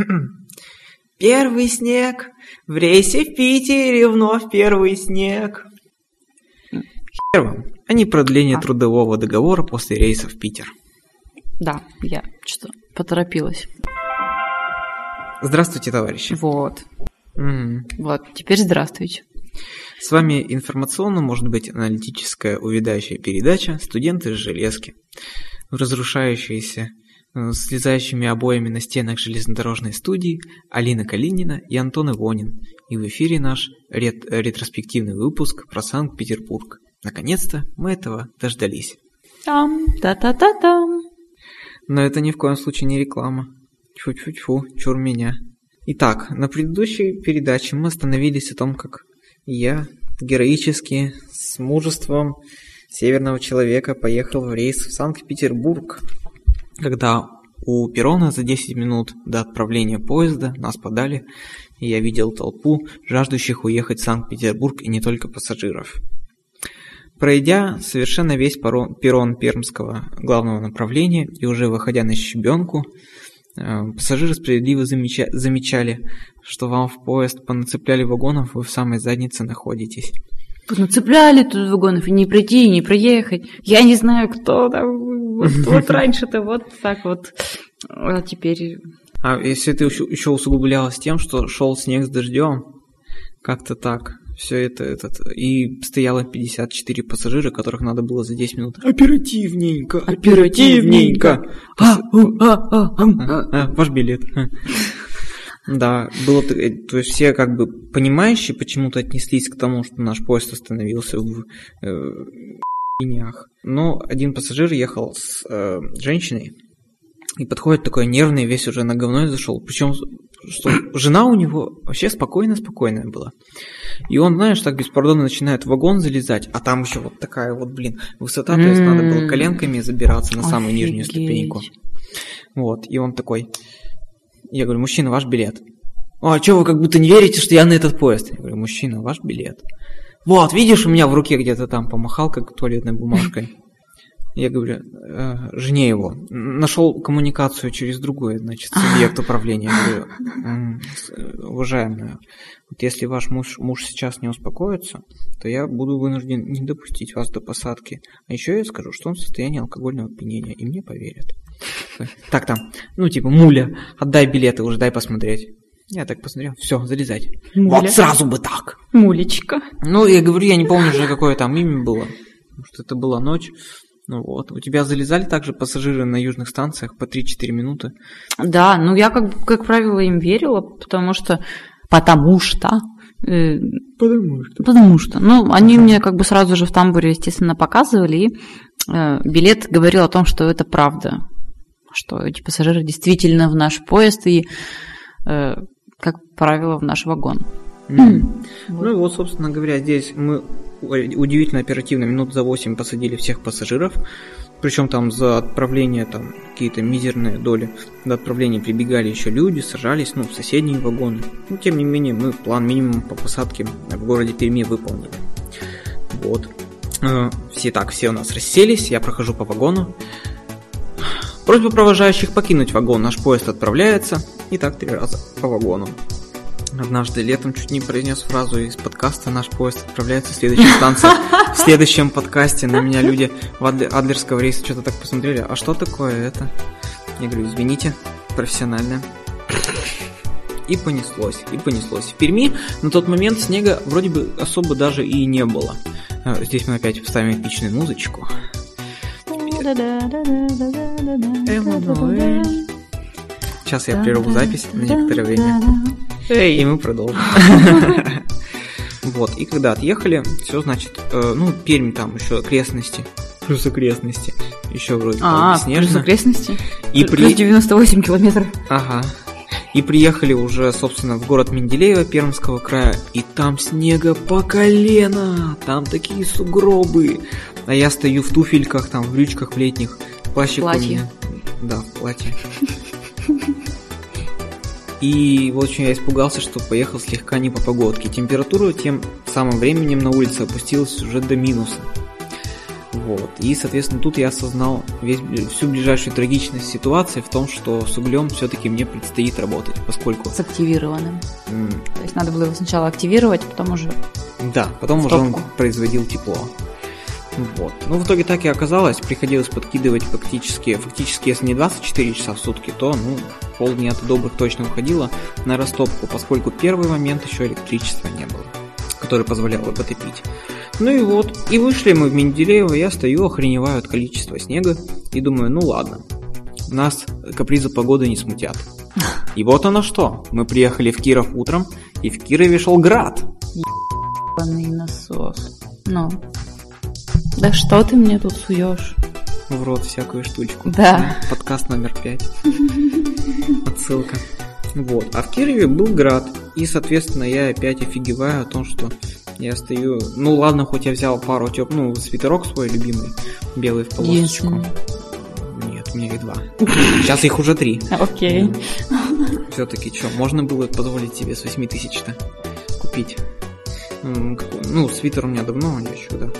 Первый снег в рейсе в Питере, вновь первый снег. Хер вам, а не продление А. трудового договора после рейса в Питер. Да, я что-то поторопилась. Здравствуйте, товарищи. Вот. Мгм. Вот, теперь здравствуйте. С вами информационно, может быть, аналитическая увядающая передача «Студенты с железки». Разрушающиеся, слезающими обоями на стенах железнодорожной студии Алина Калинина и Антон Ивонин. И в эфире наш рет- ретроспективный выпуск про Санкт-Петербург. Наконец-то мы этого дождались. Там, та-та-та-там. Но это ни в коем случае не реклама. Тьфу-тьфу-тьфу, чур меня. Итак, на предыдущей передаче мы остановились о том, как я героически, с мужеством северного человека поехал в рейс в Санкт-Петербург, когда у перрона за 10 минут до отправления поезда нас подали, и я видел толпу жаждущих уехать в Санкт-Петербург и не только пассажиров. Пройдя совершенно весь паро- перрон пермского главного направления и уже выходя на щебенку, э, пассажиры справедливо замеча- замечали, что вам в поезд понацепляли вагонов, вы в самой заднице находитесь. Нацепляли тут вагонов, и не пройти, и не проехать. Я не знаю, кто там. Вот, вот раньше-то вот так вот. А теперь... А если это еще, еще усугублялось тем, что шел снег с дождем, как-то так. Все это, этот, и стояло 54 пассажира, которых надо было за 10 минут оперативненько, оперативненько. А, а, а, ам, а. А, ваш билет. Да, было, э, то есть все как бы понимающие почему-то отнеслись к тому, что наш поезд остановился в э, линиях. Но один пассажир ехал с э, женщиной и подходит такой нервный, весь уже на говно зашел. Причем, что жена у него вообще спокойная-спокойная была. И он, знаешь, так без пардона начинает в вагон залезать, а там еще вот такая вот, блин, высота, то есть надо было коленками забираться на самую нижнюю ступеньку. Вот, и он такой, я говорю, мужчина, ваш билет. А что вы как будто не верите, что я на этот поезд? Я говорю, мужчина, ваш билет. Вот, видишь, у меня в руке где-то там помахал, как туалетной бумажкой. Я говорю, «Э, жене его. Нашел коммуникацию через другой, значит, субъект управления. Я говорю, «М, с- э, уважаемая, вот если ваш муж, муж сейчас не успокоится, то я буду вынужден не допустить вас до посадки. А еще я скажу, что он в состоянии алкогольного опьянения, и мне поверят. Так там, ну типа, муля, отдай билеты, уже дай посмотреть. Я так посмотрел, все, залезать. Муля. Вот сразу бы так. Мулечка. Ну, я говорю, я не помню уже, какое там имя было. Потому что это была ночь. Ну вот. У тебя залезали также пассажиры на южных станциях по 3-4 минуты? Да, ну я, как, как правило, им верила, потому что... Потому что... э, Потому что. Потому что, ну, они мне как бы сразу же в тамбуре, естественно, показывали, и э, билет говорил о том, что это правда, что эти пассажиры действительно в наш поезд и, э, как правило, в наш вагон. Ну и вот, собственно говоря, здесь мы удивительно оперативно, минут за 8 посадили всех пассажиров. Причем там за отправление там какие-то мизерные доли. До отправления прибегали еще люди, сажались, ну, в соседние вагоны. Но тем не менее, мы план минимум по посадке в городе Перми выполнили. Вот. Э, Все так, все у нас расселись, я прохожу по вагону. Просьба провожающих покинуть вагон, наш поезд отправляется. И так три раза по вагону. Однажды летом чуть не произнес фразу из подкаста «Наш поезд отправляется в следующую станцию». В следующем подкасте на меня люди в Адле- Адлерского рейса что-то так посмотрели. А что такое это? Я говорю, извините, профессионально. И понеслось, и понеслось. В Перми на тот момент снега вроде бы особо даже и не было. Э, Здесь мы опять вставим эпичную музычку. Сейчас я прерву запись на некоторое время. И мы продолжим. Вот, и когда отъехали, все значит, э, ну, Пермь там еще окрестности, плюс окрестности, еще вроде А, бы плюс снежно. окрестности. И Плюс при... 98 километров. Ага. И приехали уже, собственно, в город Менделеево Пермского края, и там снега по колено, там такие сугробы. А я стою в туфельках, там, в брючках в летних, плащик у Платье. меня. Да, в платье. И, в общем, я испугался, что поехал слегка не по погодке. Температура тем самым временем на улице опустилась уже до минуса. Вот. И, соответственно, тут я осознал весь, всю ближайшую трагичность ситуации в том, что с углем все-таки мне предстоит работать, поскольку... С активированным. Mm. То есть надо было его сначала активировать, потом уже... Да, потом уже он производил тепло. Вот. Ну, в итоге так и оказалось. Приходилось подкидывать фактически, фактически, если не 24 часа в сутки, то, ну, полдня-то добрых точно уходило на растопку, поскольку первый момент еще электричества не было, который позволял бы потопить. Ну и вот, и вышли мы в Менделеево, я стою, охреневаю от количества снега, и думаю, ну ладно, нас капризы погоды не смутят. И вот оно что, мы приехали в Киров утром, и в Кирове шел град. Ебаный насос. Ну, да что ты мне тут суешь? В рот всякую штучку. Да. Подкаст номер пять. Отсылка. Вот. А в Кирове был град. И, соответственно, я опять офигеваю о том, что я стою... Ну ладно, хоть я взял пару теп... Ну, свитерок свой любимый, белый в полосочку. Нет, у меня их два. Сейчас их уже три. Окей. Все-таки что, можно было позволить себе с 8 тысяч-то купить? Ну, свитер у меня давно еще, да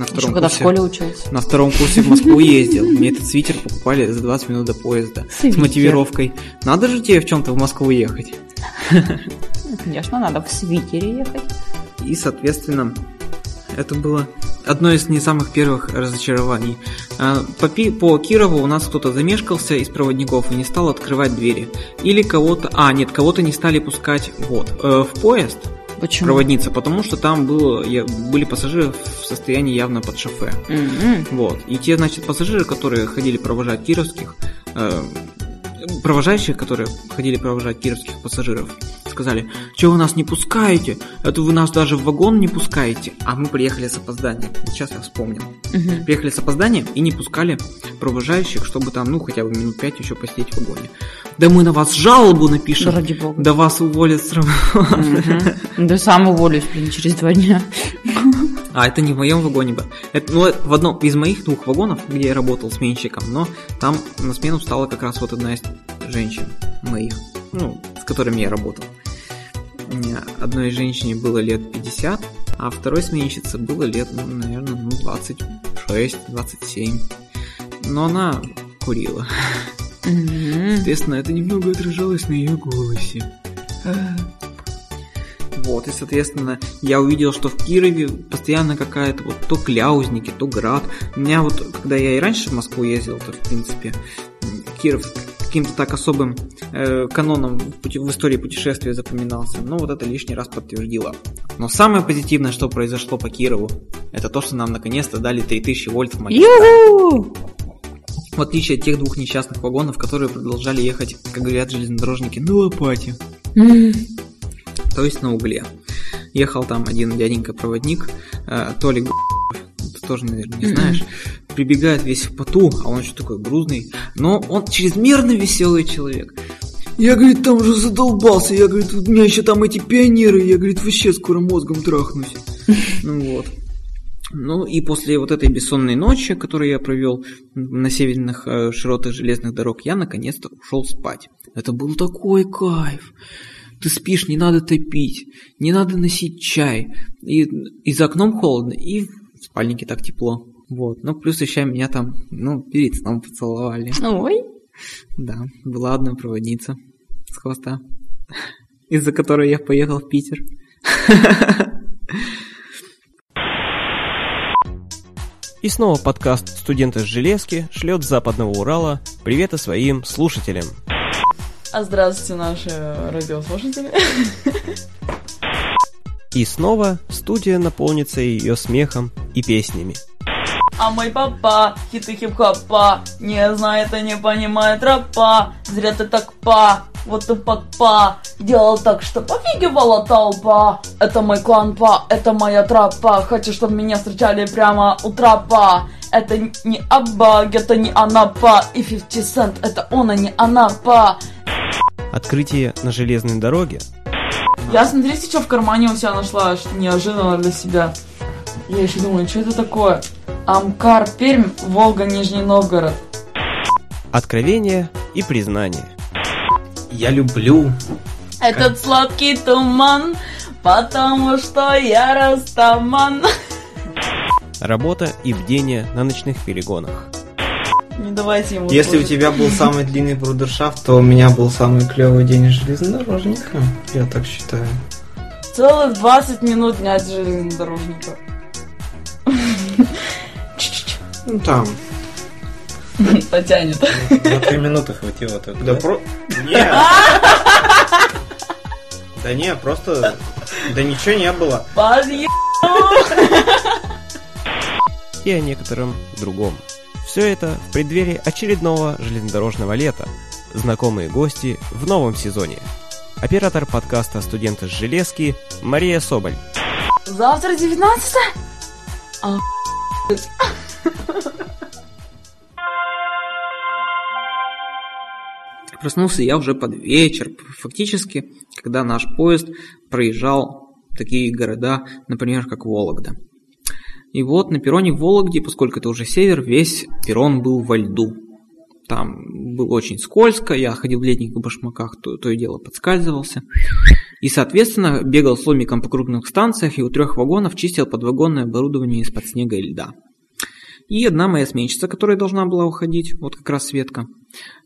на втором Еще когда курсе, в школе учился. На втором курсе в Москву ездил. Мне этот свитер покупали за 20 минут до поезда. Свитер. С мотивировкой. Надо же тебе в чем-то в Москву ехать. Конечно, надо в свитере ехать. И, соответственно, это было одно из не самых первых разочарований. А, по, по Кирову у нас кто-то замешкался из проводников и не стал открывать двери. Или кого-то... А, нет, кого-то не стали пускать вот, э, в поезд. Почему? проводница, потому что там было, были пассажиры в состоянии явно под шофе. Mm-hmm. Вот. И те, значит, пассажиры, которые ходили провожать кировских, э, провожающих, которые ходили провожать кировских пассажиров, сказали, что вы нас не пускаете, это вы нас даже в вагон не пускаете, а мы приехали с опозданием. Сейчас я вспомнил. Угу. Приехали с опозданием и не пускали провожающих, чтобы там, ну, хотя бы минут пять еще посидеть в вагоне. Да мы на вас жалобу напишем. Да ради бога. Да вас уволят с работы. Угу. Да сам уволюсь, блин, через два дня. А, это не в моем вагоне бы. Это, ну, в одном из моих двух вагонов, где я работал сменщиком, но там на смену стала как раз вот одна из женщин моих, ну, с которыми я работал одной женщине было лет 50, а второй сменщице было лет, ну, наверное, ну, 26-27. Но она курила. Mm-hmm. Соответственно, это немного отражалось на ее голосе. Вот, и, соответственно, я увидел, что в Кирове постоянно какая-то вот то кляузники, то град. У меня вот, когда я и раньше в Москву ездил, то, в принципе, Киров каким-то так особым э, каноном в, истории путешествия запоминался, но вот это лишний раз подтвердило. Но самое позитивное, что произошло по Кирову, это то, что нам наконец-то дали 3000 вольт в магистраль. В отличие от тех двух несчастных вагонов, которые продолжали ехать, как говорят железнодорожники, на лопате. То есть на угле. Ехал там один дяденька-проводник, э, Толик ты тоже, наверное, не знаешь, прибегает весь в поту, а он еще такой грузный, но он чрезмерно веселый человек. Я, говорит, там уже задолбался, я, говорит, у меня еще там эти пионеры, я, говорит, вообще скоро мозгом трахнусь. Ну вот. Ну и после вот этой бессонной ночи, которую я провел на северных э, широтах железных дорог, я наконец-то ушел спать. Это был такой кайф. Ты спишь, не надо топить, не надо носить чай, и, и за окном холодно, и в спальнике так тепло. Вот. Ну, плюс еще меня там, ну, перед сном поцеловали. Ой. Да, была одна проводница с хвоста, из-за которой я поехал в Питер. И снова подкаст «Студенты с железки» шлет с западного Урала приветы своим слушателям. А здравствуйте, наши радиослушатели. И снова студия наполнится ее смехом и песнями. А мой папа, хиты хип-хопа, не знает и не понимает рэпа. Зря ты так па, вот па, делал так, что пофигивала толпа. Это мой клан па, это моя тропа. Хочу, чтобы меня встречали прямо у тропа. Это не Аббаг, это не Анапа. И 50 Cent, это он, а не Анапа. Открытие на железной дороге. Я смотрите, что в кармане у себя нашла, что неожиданно для себя. Я еще думаю, что это такое? Амкар, Пермь, Волга, Нижний Новгород. Откровение и признание. Я люблю этот сладкий туман, потому что я растаман. работа и бдение на ночных перегонах. Не давайте ему Если у спорить. тебя был самый длинный брудершафт, то у меня был самый клевый день железнодорожника. Я так считаю. Целых 20 минут нет железнодорожника. Ну там. Потянет. На три минуты хватило только. Да про... Не. Да не, просто... Да ничего не было. Подъем. и о некотором другом. Все это в преддверии очередного железнодорожного лета. Знакомые гости в новом сезоне. Оператор подкаста «Студенты с железки» Мария Соболь. Завтра 19 А, Проснулся я уже под вечер, фактически, когда наш поезд проезжал такие города, например, как Вологда. И вот на перроне в Вологде, поскольку это уже север, весь перрон был во льду. Там было очень скользко, я ходил в летних башмаках, то, то и дело подскальзывался. И, соответственно, бегал с ломиком по крупных станциях и у трех вагонов чистил подвагонное оборудование из-под снега и льда. И одна моя сменщица, которая должна была уходить, вот как раз Светка,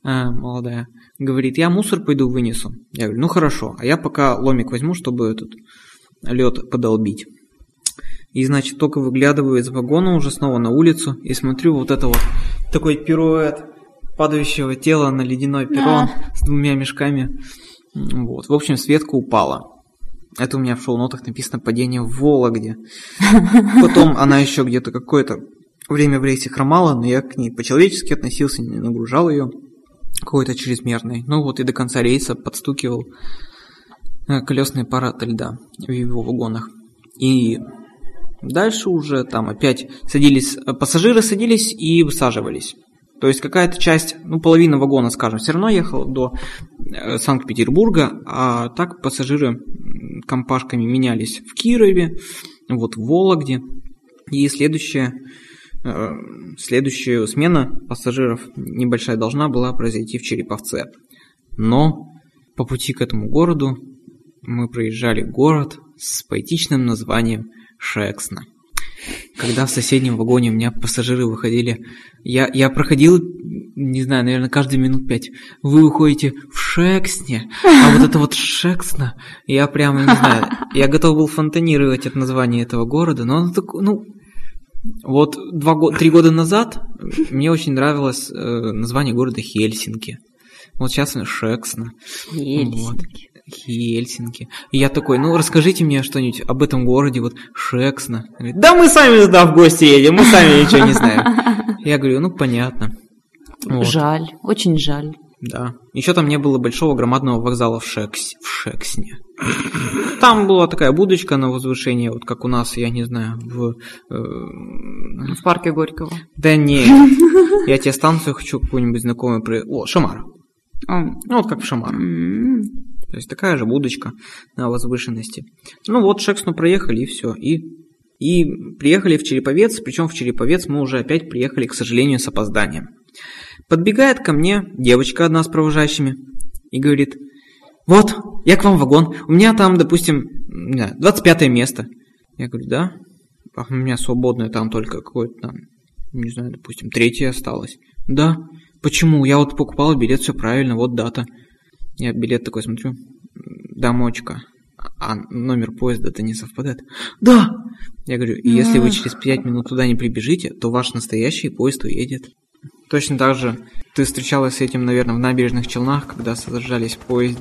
э, молодая, говорит, я мусор пойду вынесу. Я говорю, ну хорошо, а я пока ломик возьму, чтобы этот лед подолбить. И, значит, только выглядываю из вагона уже снова на улицу и смотрю вот это вот такой пируэт падающего тела на ледяной перрон с двумя мешками. Вот. В общем, Светка упала. Это у меня в шоу-нотах написано «Падение в Вологде». Потом она еще где-то какое-то время в рейсе хромала, но я к ней по-человечески относился, не нагружал ее какой-то чрезмерной. Ну вот и до конца рейса подстукивал э, колесный аппарат льда в его вагонах. И дальше уже там опять садились, э, пассажиры садились и высаживались. То есть какая-то часть, ну половина вагона, скажем, все равно ехала до э, Санкт-Петербурга, а так пассажиры компашками менялись в Кирове, вот в Вологде. И следующая, следующая смена пассажиров небольшая должна была произойти в Череповце. Но по пути к этому городу мы проезжали город с поэтичным названием Шексно. Когда в соседнем вагоне у меня пассажиры выходили, я, я проходил, не знаю, наверное, каждые минут пять. Вы уходите в Шексне, а вот это вот Шексно, я прямо, не знаю, я готов был фонтанировать от названия этого города, но оно такое, ну, вот два три года назад мне очень нравилось э, название города Хельсинки. Вот сейчас оно Шексно. Вот. Хельсинки. И я такой, ну расскажите мне что-нибудь об этом городе, вот Шексно. Говорит, да мы сами туда в гости едем, мы сами ничего не знаем. Я говорю, ну понятно. Вот, Жаль, очень жаль. Да. Еще там не было большого громадного вокзала в, Шекс... в Шексне. Там была такая будочка на возвышение, вот как у нас, я не знаю, в... э, В парке Горького. Да не, я тебе станцию хочу какую-нибудь знакомую... При... О, Шамара. А, Ну вот как в Шамара. м, То есть такая же будочка на возвышенности. Ну вот Шексну проехали и все. И, и приехали в Череповец, причем в Череповец мы уже опять приехали, к сожалению, с опозданием. Подбегает ко мне девочка одна с провожающими и говорит, вот, я к вам в вагон, у меня там, допустим, не знаю, 25 место. Я говорю, да, а у меня свободное там только какое-то там, не знаю, допустим, третье осталось. Да, почему? Я вот покупал билет, все правильно, вот дата. Я билет такой смотрю, «М, домочка, а номер поезда-то не совпадает. Да! Я говорю, и если вы через пять минут туда не прибежите, то ваш настоящий поезд уедет. Точно так же ты встречалась с этим, наверное, в набережных Челнах, когда сажались в поезд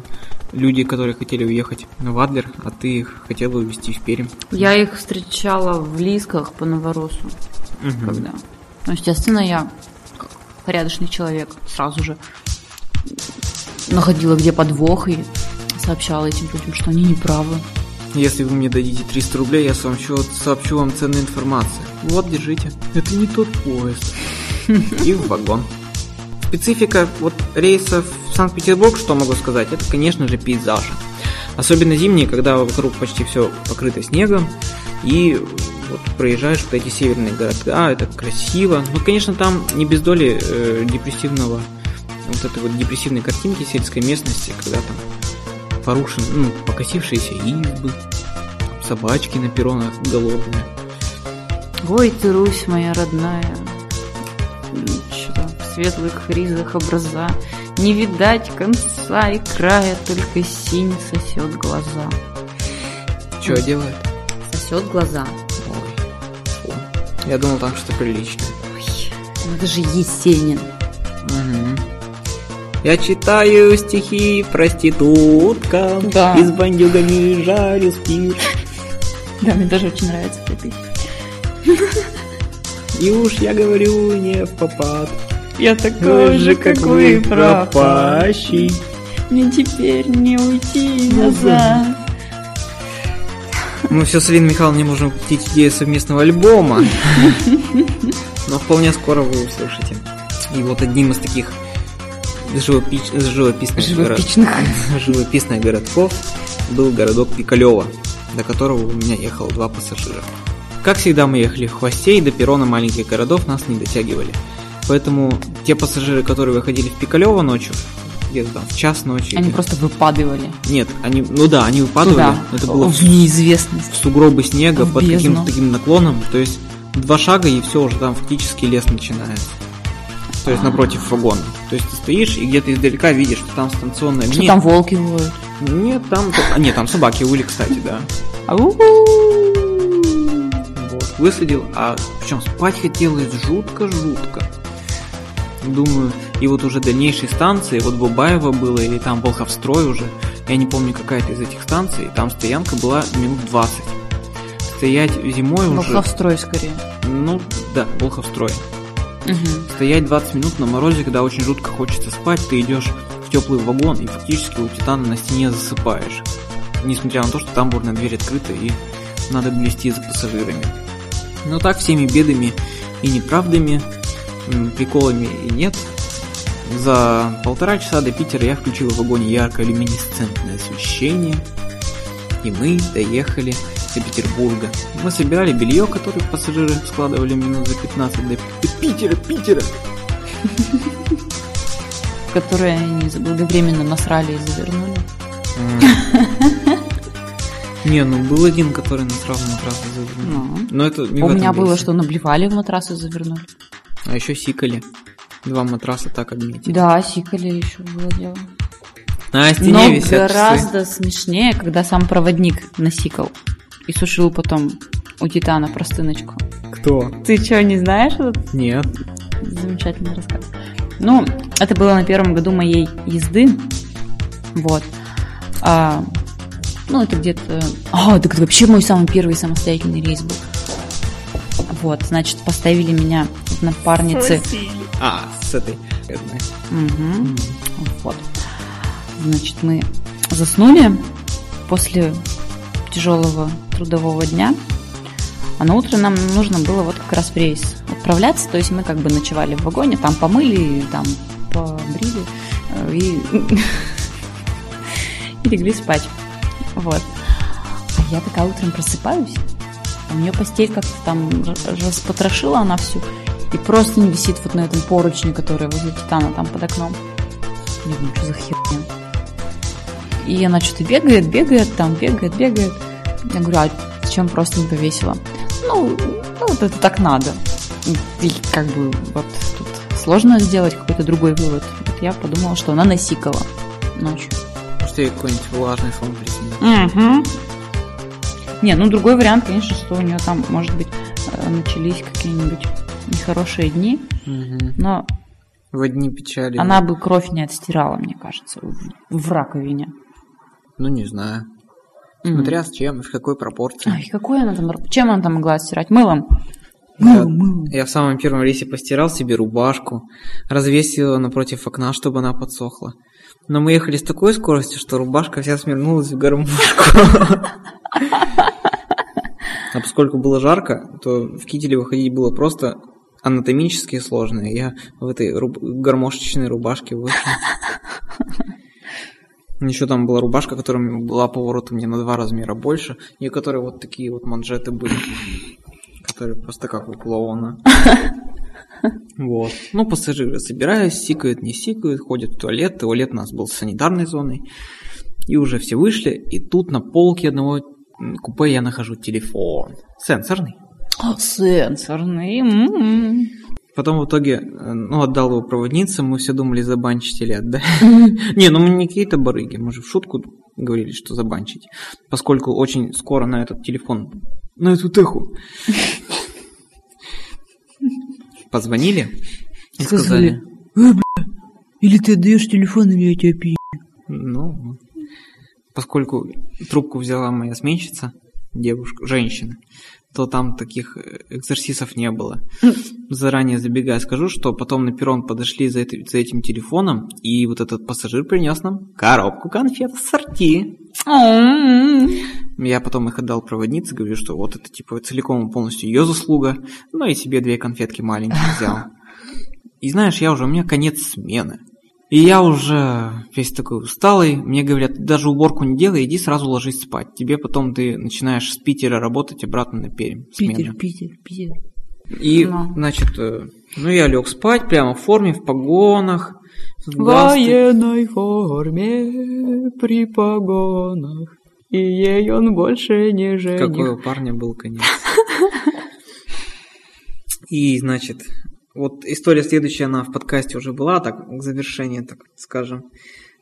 люди, которые хотели уехать в Адлер, а ты их хотела увезти в Пермь. Я их встречала в Лисках по Новоросу. Мгм. Когда? Ну, естественно, я, как порядочный человек, сразу же находила, где подвох, и сообщала этим людям, что они неправы. Если вы мне дадите 300 рублей, я сообщу, сообщу вам ценную информацию. Вот, держите. Это не тот поезд. И в вагон. Специфика вот рейсов в Санкт-Петербург, что могу сказать, это, конечно же, пейзажи. Особенно зимние, когда вокруг почти все покрыто снегом, и вот проезжаешь вот эти северные города, это красиво. Ну, конечно, там не без доли э, депрессивного, вот этой вот депрессивной картинки сельской местности, когда там порушены, ну, покосившиеся избы, собачки на перронах голодные. Ой, ты, Русь моя родная, что в светлых ризах образа, Не видать конца и края, Только синь сосет глаза. Что делает? Сосет глаза. Ой. фу. Я думал, там что-то приличное. Ну, это же Есенин. Мгм. Я читаю стихи проституткам, Да. и с бандюгами жарю спирт. Да, мне тоже очень нравится эта песня. И уж я говорю не в попад. Я Такой же, как вы, пропащий. Мне теперь не уйти назад. Мы все с Алиной Михайловной можем купить идею совместного альбома. Но вполне скоро вы услышите. И вот одним из таких живопич- живописных, город- Живопичных. живописных городков был городок Пикалево, до которого у меня ехало два пассажира. Как всегда, мы ехали в хвосте, и до перрона маленьких городов нас не дотягивали. Поэтому те пассажиры, которые выходили в Пикалево ночью, где-то там в час ночи... Они или- просто выпадывали. Нет, они, ну да, они выпадали, Туда. это было в неизвестность. в сугробы снега В под каким-то таким наклоном, то есть два шага и все уже там фактически лес начинается. То есть напротив вагона. То есть ты стоишь и где-то издалека видишь, что там станционная Что там волки воют? Нет, там. А, нет, там собаки выли, кстати, да. Ау. Высадил, а причем спать хотелось жутко-жутко. Думаю, и вот уже дальнейшие станции, вот Бабаево было, или там Волховстрой уже, я не помню какая-то из этих станций, там стоянка была минут 20. Стоять зимой уже... Волховстрой скорее. Ну, да, Волховстрой. Мгм. Стоять 20 минут на морозе, когда очень жутко хочется спать, ты идешь в теплый вагон и фактически у Титана на стене засыпаешь. Несмотря на то, что тамбурная дверь открыта и надо грести за пассажирами. Но так всеми бедами и неправдами, приколами и нет. За полтора часа до Питера я включил в вагоне яркое люминесцентное освещение, и мы доехали до Петербурга. Мы собирали белье, которое пассажиры складывали минут за 15 до Питера, Питера. Которые они заблаговременно насрали и завернули. Не, ну был один, который насрал в матрас и завернул. Ну. Но это не У меня было, что наблевали в матрас и завернули. А еще сикали. Два матраса так обметили. Да, сикали еще было дело. На стене Но висят часы. гораздо смешнее, когда сам проводник насикал и сушил потом у Титана простыночку. Кто? Ты что, не знаешь этот Нет. замечательный рассказ? Ну, это было на первом году моей езды. Вот. А, ну, это где-то... А, так это вообще мой самый первый самостоятельный рейс был. Вот, значит, поставили меня в напарницы. А, с этой. Мгм. Вот. Значит, мы заснули после тяжелого трудового дня. А на утро нам нужно было вот как раз в рейс отправляться. То есть мы как бы ночевали в вагоне, там помыли, там побрили э, и, и легли спать. Вот. А я такая утром просыпаюсь, у нее постель как-то там распотрошила она всю. И просто не висит вот на этом поручне, который возле Титана там под окном. Я думаю, что за херня? И она что-то бегает, бегает, там бегает, бегает. Я говорю, а зачем просто не повесила? Ну, ну, вот это так надо. И как бы вот тут сложно сделать какой-то другой вывод. Вот я подумала, что она насикала ночью. Ей какой-нибудь влажный сон приснился. Угу. Не, ну другой вариант, конечно, что у нее там, может быть, э, начались какие-нибудь нехорошие дни, Мгм. но В одни печали. она бы кровь не отстирала, мне кажется, в, в раковине. Ну, не знаю. Смотря с чем и в какой пропорции. Ой, какой она там, чем она там могла стирать? Мылом? Я, я в самом первом рейсе постирал себе рубашку, развесил ее напротив окна, чтобы она подсохла. Но мы ехали с такой скоростью, что рубашка вся смернулась в гармошку. А поскольку было жарко, то в кителе выходить было просто анатомически сложно. Я в этой руб- гармошечной рубашке вышел. Еще там была рубашка, которая была поворотом мне на два размера больше, и у вот такие вот манжеты были, которые просто как у клоуна. Вот. Ну, пассажиры собираются, сикают, не сикают, ходят в туалет. Туалет у нас был с санитарной зоной. И уже все вышли, и тут на полке одного купе я нахожу телефон. Сенсорный. А, сенсорный. м-м. Потом в итоге, э, ну, отдал его проводнице, мы все думали забанчить или отдать. Не, ну мы не какие-то барыги, мы же в шутку говорили, что забанчить. Поскольку очень скоро на этот телефон, на эту теху, позвонили и сказали, Или ты отдаешь телефон, или я тебя пи***. ну, поскольку трубку взяла моя сменщица, девушка, женщина, то там таких э, экзерсисов не было. Заранее забегая скажу, что потом на перрон подошли за, этой- за этим телефоном, и вот этот пассажир принес нам коробку конфет ассорти. Я потом их отдал проводнице, говорю, что вот это типа целиком и полностью ее заслуга, ну и себе две конфетки маленькие взял. И знаешь, я уже, у меня конец смены. И я уже весь такой усталый, мне говорят, даже уборку не делай, иди сразу ложись спать. Тебе потом ты начинаешь с Питера работать обратно на Пермь. Питер, смена. Питер, Питер. И, Ну. значит, э, ну я лег спать прямо в форме, в погонах. галстуком. военной форме при погонах, и ей он больше не жених. Какой у парня был конец. И, значит, вот история следующая, она в подкасте уже была, так, к завершению, так скажем,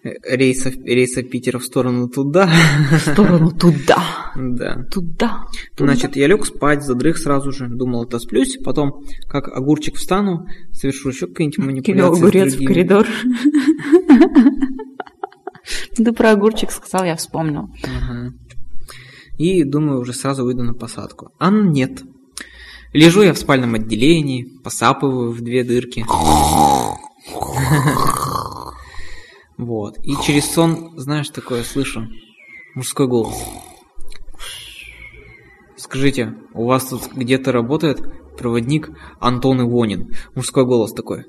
э, рейса, рейса Питера в сторону туда. В сторону туда, Да. туда. Значит, я лег спать, задрых сразу же, думал, это сплюсь, потом, как огурчик встану, совершу еще какие-нибудь Кинул манипуляции. с огурец в коридор. Ты про огурчик сказал, я вспомнил. И думаю, уже сразу выйду на посадку. А нет. Лежу я в спальном отделении, посапываю в две дырки. Вот. И через сон, знаешь, такое слышу. Мужской голос. Скажите, у вас тут где-то работает проводник Антон Ивонин? Мужской голос такой.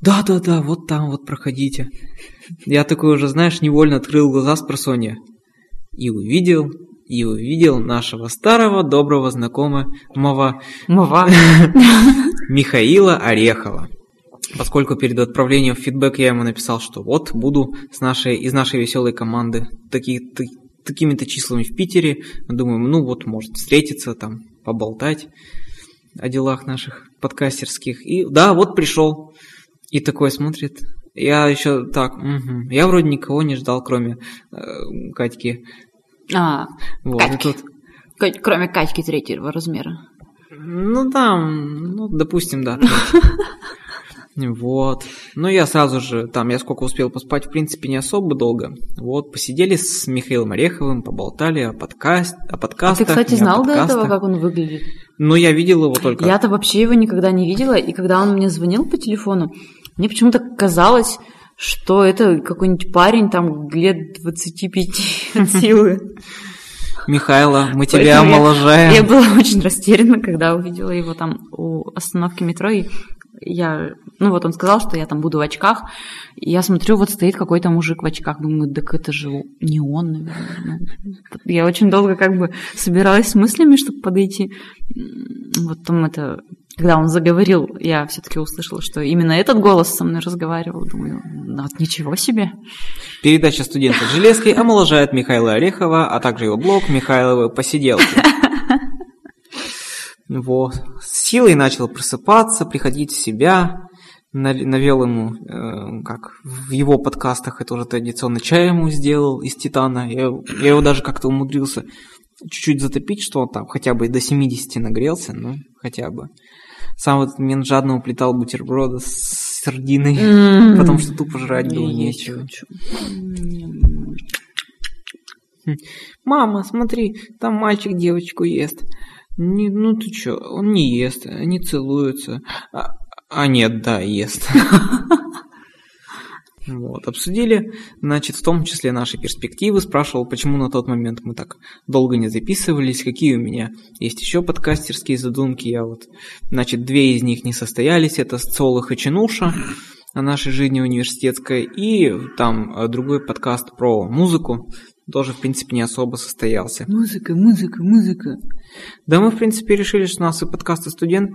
Да-да-да, вот там вот проходите. Я такой уже, знаешь, невольно открыл глаза с просонья и увидел, и увидел нашего старого доброго знакомого Мова. Михаила Орехова. Поскольку перед отправлением в фидбэк я ему написал, что вот буду с нашей, из нашей веселой команды таки, та- такими-то числами в Питере, думаю, ну вот, может встретиться, там, поболтать о делах наших подкастерских. И да, вот пришел. И такой смотрит. Я еще так, мгм. я вроде никого не ждал, кроме э, Катьки. А, Вот, Катьки. тут Кать- кроме качки третьего размера. Ну да, ну допустим, да. Вот. Ну я сразу же, там, я сколько успел поспать, в принципе, не особо долго. Вот, посидели с Михаилом Ореховым, поболтали о, подкаст, о А подкастах. ты, кстати, знал до этого, как он выглядит? Ну, я видел его только. Я-то вообще его никогда не видела, и когда он мне звонил по телефону, мне почему-то казалось, что это какой-нибудь парень там лет 25 от силы. Михайло, мы тебя Поэтому я- омоложаем. Я была очень растеряна, когда увидела его там у остановки метро, и я, ну вот он сказал, что я там буду в очках, и я смотрю, вот стоит какой-то мужик в очках, думаю, так это же не он, наверное. Я очень долго как бы собиралась с мыслями, чтобы подойти. Вот там это, когда он заговорил, я все-таки услышала, что именно этот голос со мной разговаривал. Думаю, ну вот ничего себе. Передача студента Железки омоложает Михаила Орехова, а также его блог Михайловы посиделки. Вот. С силой начал просыпаться, приходить в себя. Нав- Навел ему, э, как в его подкастах, это уже традиционно чай ему сделал из титана. Я, я его даже как-то умудрился чуть-чуть затопить, что он там хотя бы до 70 нагрелся, ну, хотя бы. Сам в этот момент жадно уплетал бутерброды с сардиной, потому что тупо жрать было Я нечего. хочу. Мама, смотри, там мальчик девочку ест. Не, ну ты чё, он не ест, они целуются. А, а нет, да, ест. Вот, обсудили, значит, в том числе наши перспективы, спрашивал, почему на тот момент мы так долго не записывались, какие у меня есть еще подкастерские задумки, я вот, значит, две из них не состоялись, это Солох и Чинуша о нашей жизни университетской, и там э, другой подкаст про музыку, тоже, в принципе, не особо состоялся. Музыка, музыка, музыка. Да, мы, в принципе, решили, что у нас и подкасты студент...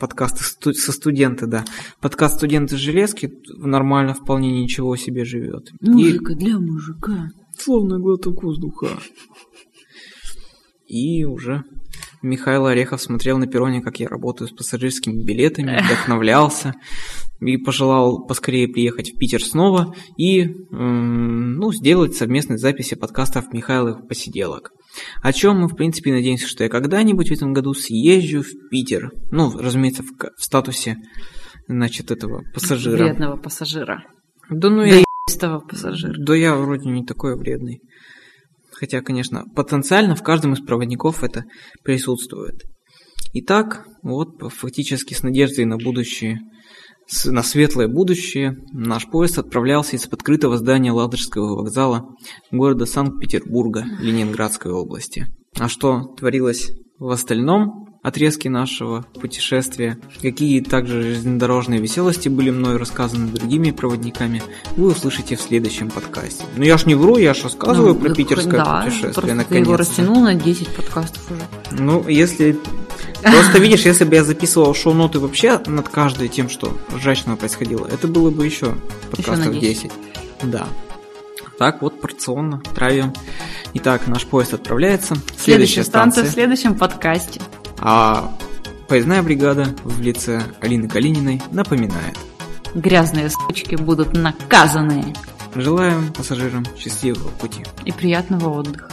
Подкасты сту- со студенты, да. Подкаст студенты Железки нормально вполне ничего себе живет. И Музыка для мужика. словно глоток воздуха. И уже Михаил Орехов смотрел на перроне, как я работаю с пассажирскими билетами, вдохновлялся и пожелал поскорее приехать в Питер снова и ну, сделать совместные записи подкастов Михайловых посиделок. О чем мы, в принципе, надеемся, что я когда-нибудь в этом году съезжу в Питер. Ну, разумеется, в, в статусе, значит, этого пассажира. Вредного пассажира. Да ну я... пассажира. Да я вроде не такой вредный. Хотя, конечно, потенциально в каждом из проводников это присутствует. Итак, вот фактически с надеждой на будущее, на светлое будущее, наш поезд отправлялся из открытого здания Ладожского вокзала города Санкт-Петербурга Ленинградской области. А что творилось в остальном отрезке нашего путешествия, какие также железнодорожные веселости были мною рассказаны другими проводниками, вы услышите в следующем подкасте. Ну я ж не вру, я ж рассказываю ну, про питерское да, путешествие наконец. Ты его растянул на 10 подкастов уже. Ну, если... Просто видишь, если бы я записывал шоу-ноты вообще над каждой тем, что ржачного происходило, это было бы еще подкастов еще 10. 10. Да. Так вот, порционно травим. Итак, наш поезд отправляется. Следующая, Следующая станция, в следующем подкасте. А поездная бригада в лице Алины Калининой напоминает. Грязные сучки будут наказаны. Желаем пассажирам счастливого пути. И приятного отдыха.